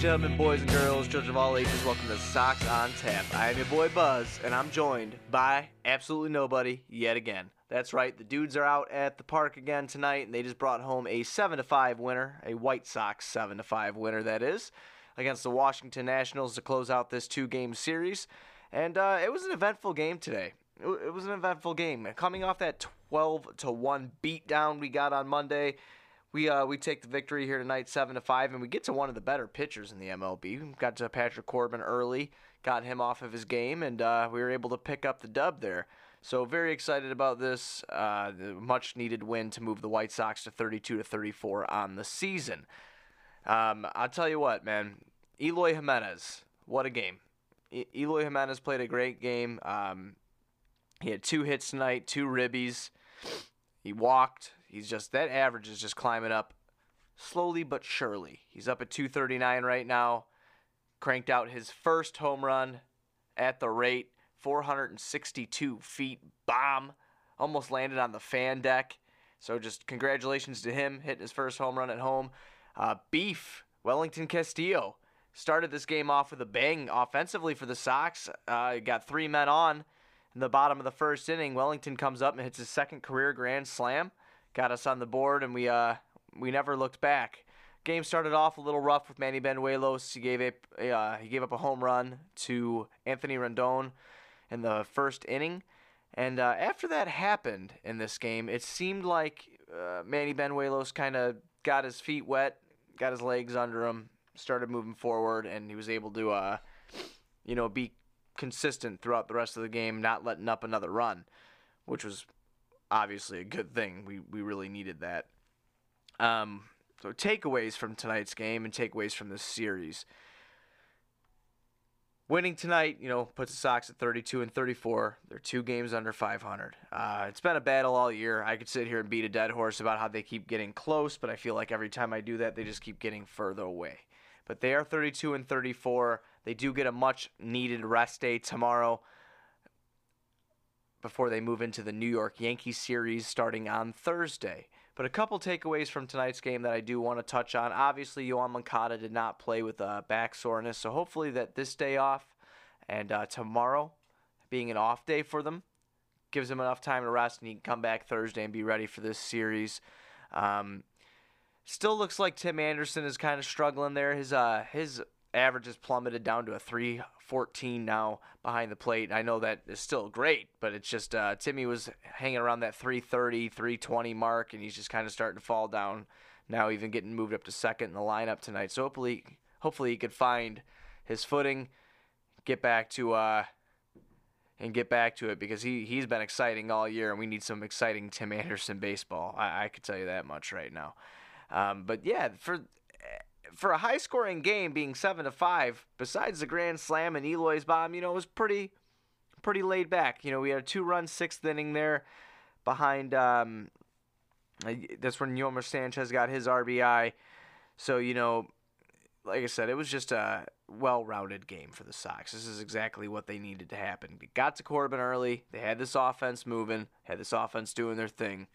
Gentlemen, boys and girls, children of all ages, welcome to Sox on Tap. I am your boy Buzz, and I'm joined by absolutely nobody yet again. That's right, the dudes are out at the park again tonight, and they just brought home a 7 to 5 winner, a White Sox 7 to 5 winner, that is, against the Washington Nationals to close out this two game series. And uh, it was an eventful game today. It, it was an eventful game. Coming off that 12 to 1 beatdown we got on Monday, we uh, we take the victory here tonight, seven to five, and we get to one of the better pitchers in the MLB. Got to Patrick Corbin early, got him off of his game, and uh, we were able to pick up the dub there. So very excited about this uh, much needed win to move the White Sox to 32 to 34 on the season. Um, I'll tell you what, man, Eloy Jimenez, what a game! E- Eloy Jimenez played a great game. Um, he had two hits tonight, two ribbies. He walked. He's just that average is just climbing up slowly but surely. He's up at 239 right now. Cranked out his first home run at the rate 462 feet bomb. Almost landed on the fan deck. So just congratulations to him hitting his first home run at home. Uh, Beef Wellington Castillo started this game off with a bang offensively for the Sox. Uh, got three men on in the bottom of the first inning. Wellington comes up and hits his second career grand slam got us on the board, and we uh we never looked back. Game started off a little rough with Manny Banuelos. He gave a uh, he gave up a home run to Anthony Rendon in the first inning, and uh, after that happened in this game, it seemed like uh, Manny Banuelos kind of got his feet wet, got his legs under him, started moving forward, and he was able to uh, you know be consistent throughout the rest of the game, not letting up another run, which was obviously a good thing. We we really needed that. Um, so takeaways from tonight's game and takeaways from this series. Winning tonight, you know, puts the Sox at 32 and 34. They're two games under 500. Uh, it's been a battle all year. I could sit here and beat a dead horse about how they keep getting close, but I feel like every time I do that, they just keep getting further away. But they are 32 and 34. They do get a much needed rest day tomorrow before they move into the New York Yankees series starting on Thursday. But a couple takeaways from tonight's game that I do want to touch on. Obviously, Yoan Moncada did not play with a back soreness, so hopefully that this day off and uh, tomorrow being an off day for them gives him enough time to rest and he can come back Thursday and be ready for this series. Um, still looks like Tim Anderson is kind of struggling there. His uh, his average has plummeted down to a 314 now behind the plate. I know that is still great, but it's just uh, Timmy was hanging around that 330, 320 mark, and he's just kind of starting to fall down now, even getting moved up to second in the lineup tonight. So hopefully, hopefully he could find his footing, get back to uh, and get back to it because he he's been exciting all year, and we need some exciting Tim Anderson baseball. I, I could tell you that much right now. Um, but yeah, for for a high scoring game being seven to five, besides the grand slam and Eloy's bomb, you know, it was pretty pretty laid back. You know, we had a two run sixth inning there behind um, that's when Yolmer Sanchez got his RBI. So, you know, like I said, it was just a well rounded game for the Sox. This is exactly what they needed to happen. They got to Corbin early, they had this offense moving, had this offense doing their thing.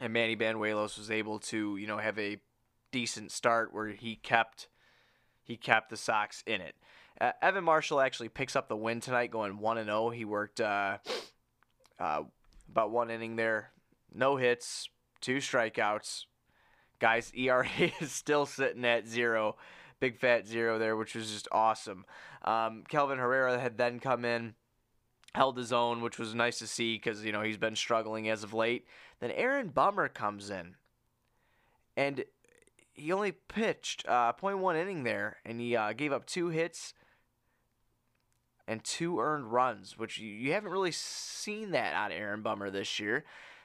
And Manny Banuelos was able to, you know, have a decent start where he kept he kept the Sox in it. Uh, Evan Marshall actually picks up the win tonight, going one and zero. Oh. He worked uh, uh, about one inning there, no hits, two strikeouts. Guys, ERA is still sitting at zero, big fat zero there, which was just awesome. Um, Kelvin Herrera had then come in, held his own, which was nice to see because you know he's been struggling as of late. Then Aaron Bummer comes in, and he only pitched uh, 0.1 inning there, and he uh, gave up two hits and two earned runs, which you, you haven't really seen that out of Aaron Bummer this year.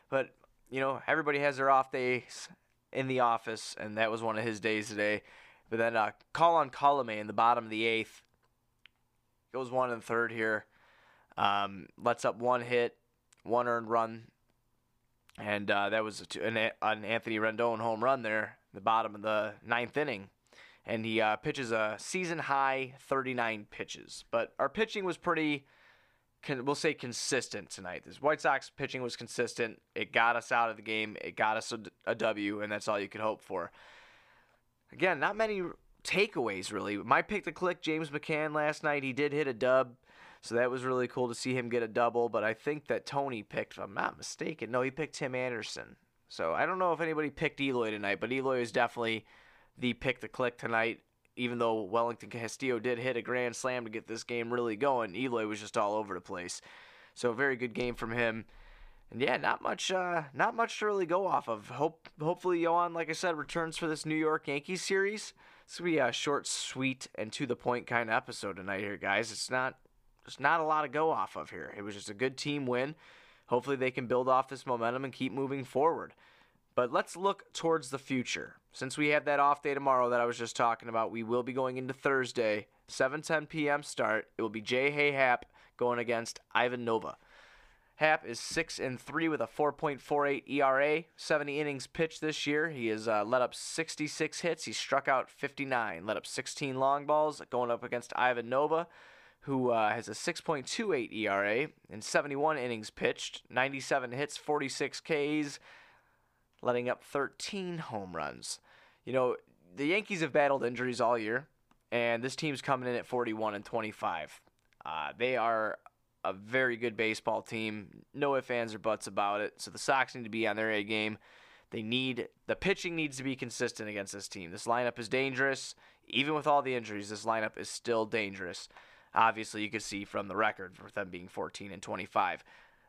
But you know, everybody has their off days in the office, and that was one of his days today. But then uh, on Colomé in the bottom of the eighth goes one and third here, um, lets up one hit, one earned run, and uh, that was an, an Anthony Rendon home run there the bottom of the ninth inning. And he uh, pitches a season high 39 pitches. But our pitching was pretty, we'll say, consistent tonight. This White Sox pitching was consistent. It got us out of the game, it got us a, a W, and that's all you could hope for. Again, not many takeaways really. My pick to click James McCann last night. He did hit a dub. So that was really cool to see him get a double. But I think that Tony picked, if I'm not mistaken, no, he picked Tim Anderson. So I don't know if anybody picked Eloy tonight, but Eloy is definitely the pick to click tonight. Even though Wellington Castillo did hit a grand slam to get this game really going, Eloy was just all over the place. So a very good game from him. And yeah, not much, uh, not much to really go off of. Hope, hopefully, Yoan, like I said, returns for this New York Yankees series. This will be a short, sweet, and to the point kind of episode tonight here, guys. It's not, it's not a lot to go off of here. It was just a good team win. Hopefully, they can build off this momentum and keep moving forward. But let's look towards the future. Since we have that off day tomorrow that I was just talking about, we will be going into Thursday, 7:10 p.m. start. It will be J.A. Happ going against Ivan Nova. Happ is six and three with a 4.48 ERA. 70 innings pitched this year. He has uh, let up 66 hits. He struck out 59. Let up 16 long balls. Going up against Ivan Nova, who uh, has a 6.28 ERA and 71 innings pitched. 97 hits, 46 Ks, letting up 13 home runs. You know the Yankees have battled injuries all year, and this team's coming in at 41 and 25. Uh, they are a very good baseball team. No ifs, ands, or buts about it. So the Sox need to be on their A game. They need the pitching needs to be consistent against this team. This lineup is dangerous. Even with all the injuries, this lineup is still dangerous. Obviously, you could see from the record for them being 14 and 25,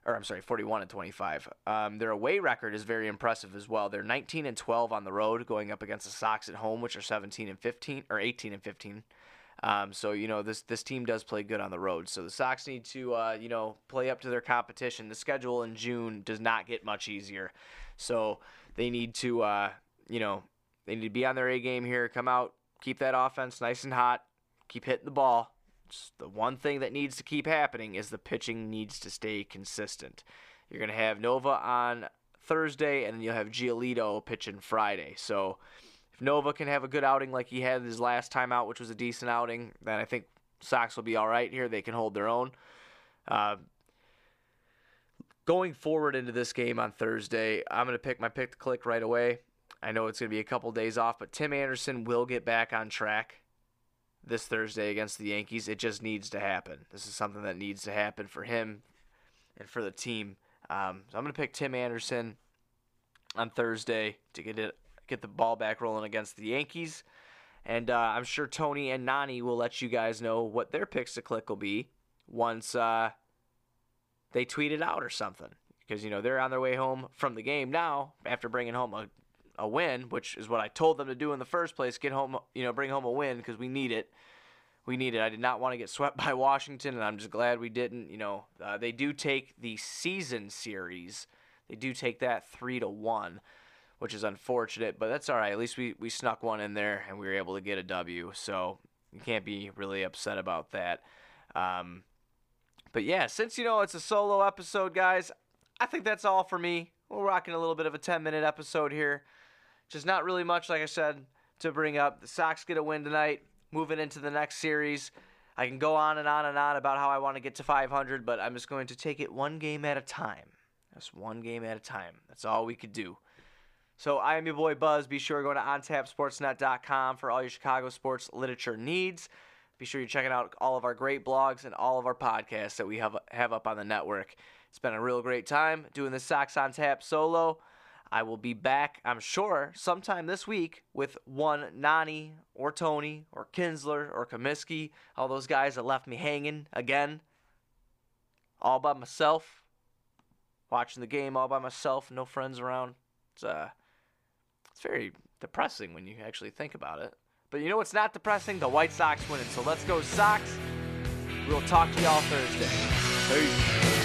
or I'm sorry, 41 and 25. Um, their away record is very impressive as well. They're 19 and 12 on the road, going up against the Sox at home, which are 17 and 15 or 18 and 15. Um, so you know this this team does play good on the road. So the Sox need to uh, you know play up to their competition. The schedule in June does not get much easier, so they need to uh, you know they need to be on their A game here. Come out, keep that offense nice and hot, keep hitting the ball. The one thing that needs to keep happening is the pitching needs to stay consistent. You're gonna have Nova on Thursday, and then you'll have Giolito pitching Friday. So if Nova can have a good outing like he had his last time out, which was a decent outing, then I think Sox will be all right here. They can hold their own. Uh, going forward into this game on Thursday, I'm going to pick my pick to click right away. I know it's going to be a couple days off, but Tim Anderson will get back on track this Thursday against the Yankees. It just needs to happen. This is something that needs to happen for him and for the team. Um, so I'm going to pick Tim Anderson on Thursday to get it get the ball back rolling against the Yankees. And uh, I'm sure Tony and Nani will let you guys know what their picks to click will be once uh, they tweet it out or something. Because, you know, they're on their way home from the game now after bringing home a, a win, which is what I told them to do in the first place get home, you know, bring home a win because we need it. We need it. I did not want to get swept by Washington, and I'm just glad we didn't. You know, uh, they do take the season series, they do take that three to one which is unfortunate, but that's all right. At least we, we snuck one in there and we were able to get a W. So you can't be really upset about that. Um, but yeah, since you know it's a solo episode, guys, I think that's all for me. We're rocking a little bit of a 10 minute episode here. Just not really much, like I said, to bring up. The Sox get a win tonight, moving into the next series. I can go on and on and on about how I want to get to 500, but I'm just going to take it one game at a time. Just one game at a time. That's all we could do. So I am your boy Buzz. Be sure to go to ontapsportsnet.com for all your Chicago sports literature needs. Be sure you're checking out all of our great blogs and all of our podcasts that we have have up on the network. It's been a real great time doing the Sox on Tap solo. I will be back, I'm sure, sometime this week with one Nani or Tony or Kinsler or Comiskey, all those guys that left me hanging again, all by myself, watching the game all by myself, no friends around. It's uh, it's very depressing when you actually think about it. But you know what's not depressing? The White Sox winning. So let's go, Sox. We'll talk to y'all Thursday. Peace.